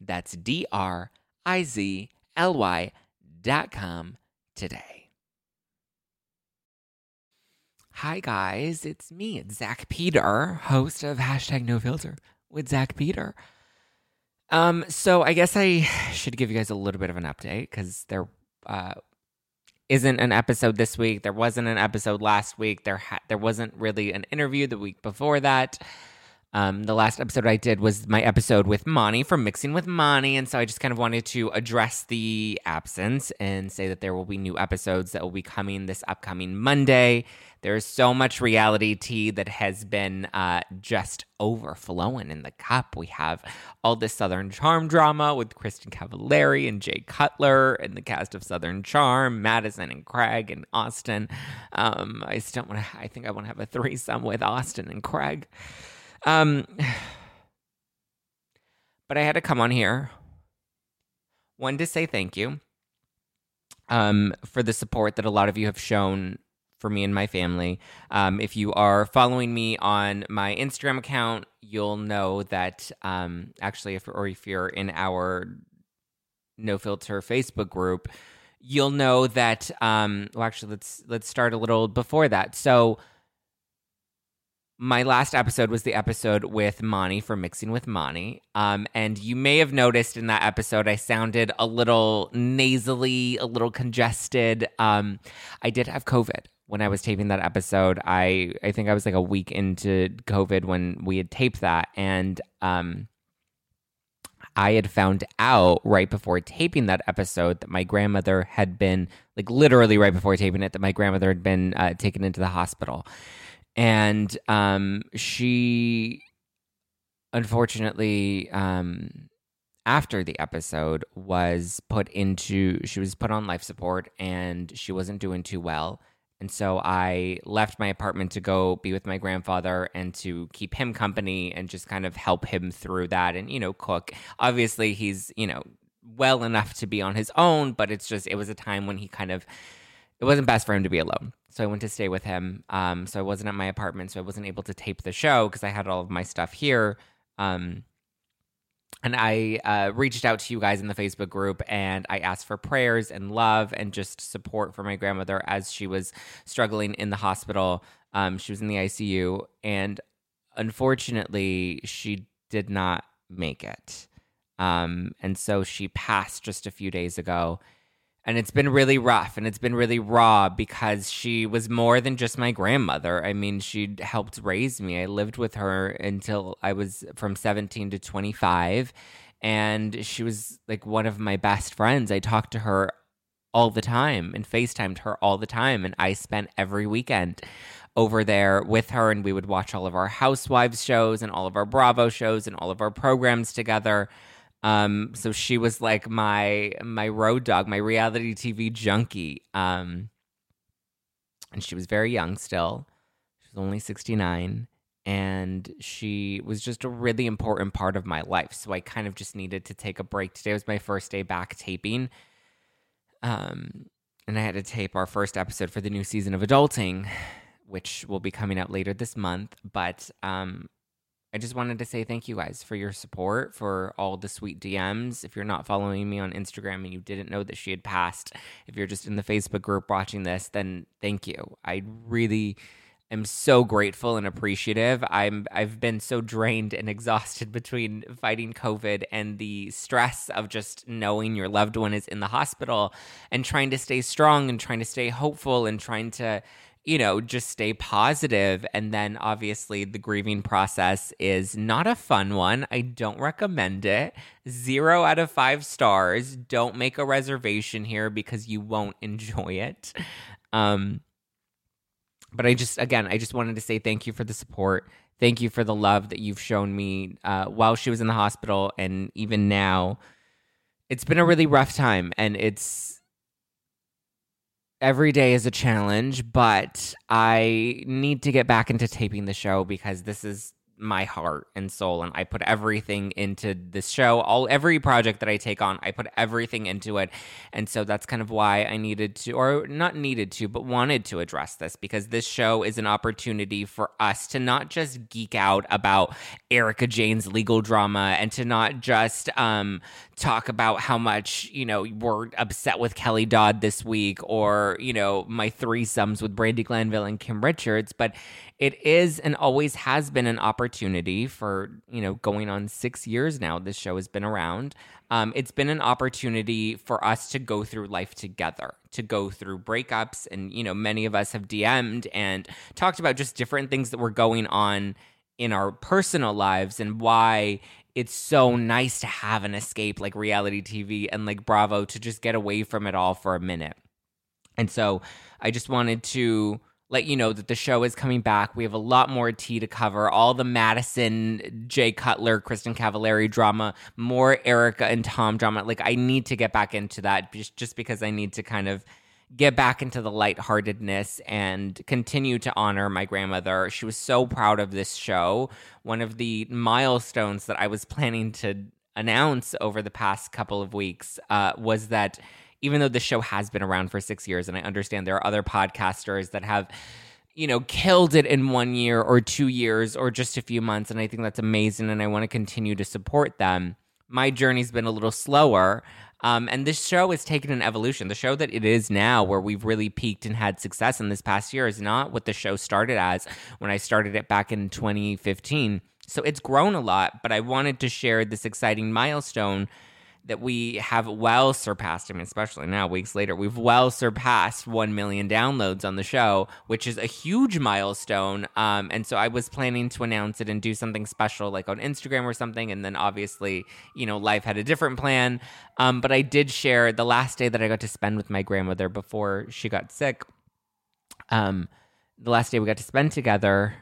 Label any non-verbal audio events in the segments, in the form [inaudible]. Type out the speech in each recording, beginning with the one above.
That's D R I Z L Y dot com today. Hi, guys. It's me, it's Zach Peter, host of hashtag no filter with Zach Peter. Um, so I guess I should give you guys a little bit of an update because there uh, isn't an episode this week. There wasn't an episode last week. There ha- there wasn't really an interview the week before that. Um, the last episode I did was my episode with Monty from Mixing with Monty. And so I just kind of wanted to address the absence and say that there will be new episodes that will be coming this upcoming Monday. There's so much reality tea that has been uh, just overflowing in the cup. We have all this Southern Charm drama with Kristin Cavallari and Jay Cutler and the cast of Southern Charm, Madison and Craig and Austin. Um, I still want to, I think I want to have a threesome with Austin and Craig. Um, [sighs] but I had to come on here. One to say thank you um, for the support that a lot of you have shown for me and my family. Um, if you are following me on my Instagram account, you'll know that um, actually, if or if you're in our No Filter Facebook group, you'll know that. Um, well, actually, let's let's start a little before that. So my last episode was the episode with Moni for Mixing with Moni. Um, and you may have noticed in that episode, I sounded a little nasally, a little congested. Um, I did have COVID when I was taping that episode. I, I think I was like a week into COVID when we had taped that. And um, I had found out right before taping that episode that my grandmother had been, like literally right before taping it, that my grandmother had been uh, taken into the hospital and um, she unfortunately um, after the episode was put into she was put on life support and she wasn't doing too well. And so i left my apartment to go be with my grandfather and to keep him company and just kind of help him through that and you know cook. Obviously he's you know well enough to be on his own but it's just it was a time when he kind of it wasn't best for him to be alone so I went to stay with him. Um, so I wasn't at my apartment, so I wasn't able to tape the show because I had all of my stuff here. Um, and I uh, reached out to you guys in the Facebook group and I asked for prayers and love and just support for my grandmother as she was struggling in the hospital. Um, she was in the ICU, and unfortunately, she did not make it. Um, and so she passed just a few days ago and it's been really rough and it's been really raw because she was more than just my grandmother. I mean, she helped raise me. I lived with her until I was from 17 to 25 and she was like one of my best friends. I talked to her all the time and FaceTimed her all the time and I spent every weekend over there with her and we would watch all of our housewives shows and all of our Bravo shows and all of our programs together. Um, so she was like my my road dog, my reality TV junkie. Um, and she was very young still. She was only 69 and she was just a really important part of my life. So I kind of just needed to take a break. Today was my first day back taping. Um, and I had to tape our first episode for the new season of Adulting, which will be coming out later this month. But um, I just wanted to say thank you guys for your support, for all the sweet DMs. If you're not following me on Instagram and you didn't know that she had passed, if you're just in the Facebook group watching this, then thank you. I really am so grateful and appreciative. I'm I've been so drained and [laughs] exhausted between fighting COVID and the stress of just knowing your loved one is in the hospital and trying to stay strong and trying to stay hopeful and trying to you know, just stay positive. And then obviously the grieving process is not a fun one. I don't recommend it. Zero out of five stars. Don't make a reservation here because you won't [laughs] enjoy it. Um, but I just, again, I just wanted to say thank you for the support. Thank you for the love that you've shown me uh, while she was in the hospital and even now. It's been a really rough time and it's every day is a challenge, but I need to get back into taping the show because this is my heart and soul and I put everything into this show. All every project that I take on, I put everything into it. And so that's kind of why I needed to or not needed to, but wanted to address this because this show is an opportunity for us to not just geek out about Erika Jayne's legal drama and to not just um, talk about how much, you know, we're upset with Kelly Dodd this week or, you know, my threesomes with Brandi Glanville and Kim Richards, but it is and always has been an opportunity for, you know, going on six years now. This show has been around. Um, it's been an opportunity for us to go through life together, to go through breakups. And, you know, many of us have DM'd and talked about just different things that were going on in our personal lives and why it's so nice to have an escape like reality TV and like Bravo to just get away from it all for a minute. And so I just wanted to let you know that the show is coming back. We have a lot more tea to cover. All the Madison, Jay Cutler, Kristin Cavallari drama, more Erika and Tom drama. Like I need to get back into that just, just because I need to kind of get back into the lightheartedness and continue to honor my grandmother. She was so proud of this show. One of the milestones that I was [laughs] planning to announce over the past couple of weeks uh, was that even though the show has been around for six years, and I understand there are other podcasters that have you know, killed it in one year or two years or just a few months. And I think that's amazing. And I want to continue to support them. My journey's been a little slower. Um, and this show has taken an evolution. The show that it is now, where we've really peaked and had success in this past year, is not what the show started as when I started it back in 2015. So it's grown a lot, but I wanted to share this exciting milestone that we have well surpassed, I mean, especially now, weeks later, we've well surpassed 1 million downloads on the show, which is a huge milestone. Um, and so I was planning to announce it and do something special, like on Instagram or something. And then obviously, you know, life had a different plan. Um, but I did share the last day that I got to spend with my grandmother before she got sick. Um, the last day we got to spend together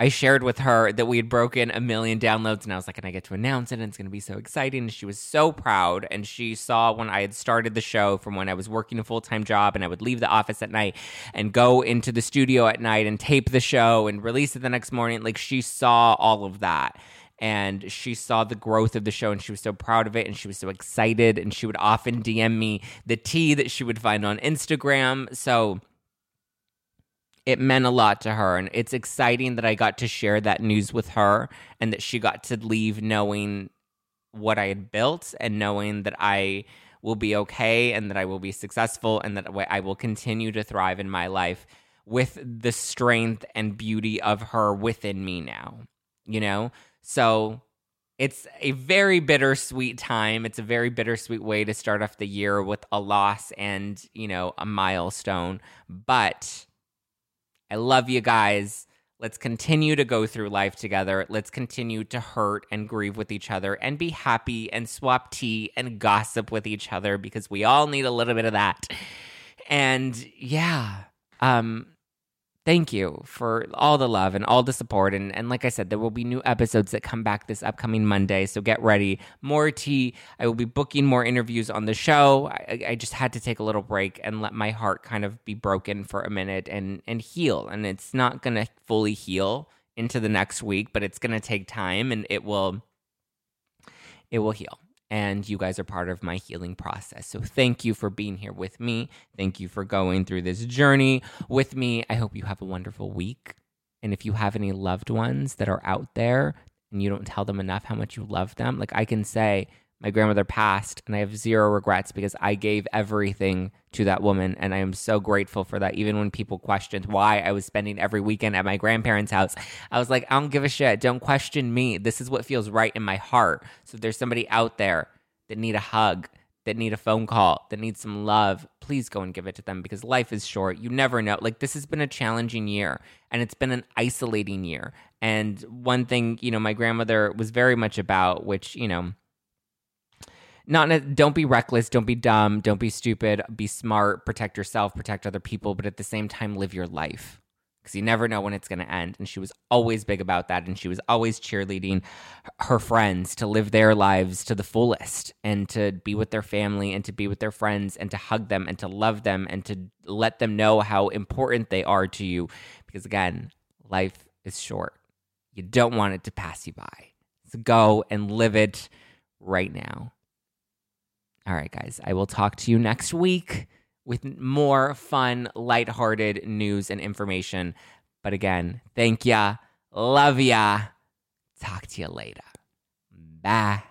I shared with her that we had broken a million downloads, and I was like, and I get to announce it, and it's going to be so exciting. And she was so proud. And she saw when I had started the show from when I was working a full time job, and I would leave the office at night and go into the studio at night and tape the show and release it the next morning. Like, she saw all of that. And she saw the growth of the show, and she was so proud of it, and she was so excited. And she would often DM me the tea that she would find on Instagram. So, it meant a lot to her and it's exciting that I got to share that news with her and that she got to leave knowing what I had built and knowing that I will be okay and that I will be successful and that I will continue to thrive in my life with the strength and beauty of her within me now, you know? So it's a very bittersweet time. It's a very bittersweet way to start off the year with a loss and, you know, a milestone. But I love you guys. Let's continue to go through life together. Let's continue to hurt and grieve with each other and be happy and swap tea and gossip with each other because we all need a little bit of that. And yeah, um, thank you for all the love and all the support. And, and like I said, there will be new episodes that come back this upcoming Monday. So get ready. More tea. I will be booking more interviews on the show. I, I just had to take a little break and let my heart kind of be broken for a minute and, and heal. And it's not going to fully heal into the next week, but it's going to take time and it will, it will heal and you guys are part of my healing process. So thank you for being here with me. Thank you for going through this journey with me. I hope you have a wonderful week. And if you have any loved ones that are out there and you don't tell them enough how much you love them, like I can say, my grandmother passed and I have zero regrets because I gave everything to that woman and I am so grateful for that. Even when people questioned why I was spending every weekend at my grandparents' house, I was like, I don't give a shit. Don't question me. This is what feels right in my heart. So if there's somebody out there that need a hug, that need a phone call, that need some love, please go and give it to them because life is short. You never know. Like, this has been a challenging year and it's been an isolating year. And one thing, you know, my grandmother was very much about, which, you know, not don't be reckless, don't be dumb, don't be stupid, be smart, protect yourself, protect other people, but at the same time live your life because you never know when it's going to end. And she was always big about that. And she was always cheerleading her friends to live their lives to the fullest and to be with their family and to be with their friends and to hug them and to love them and to let them know how important they are to you. Because again, life is short. You don't want it to pass you by. So go and live it right now. All right, guys, I will talk to you next week with more fun, lighthearted news and information. But again, thank ya. Love ya. Talk to you later. Bye.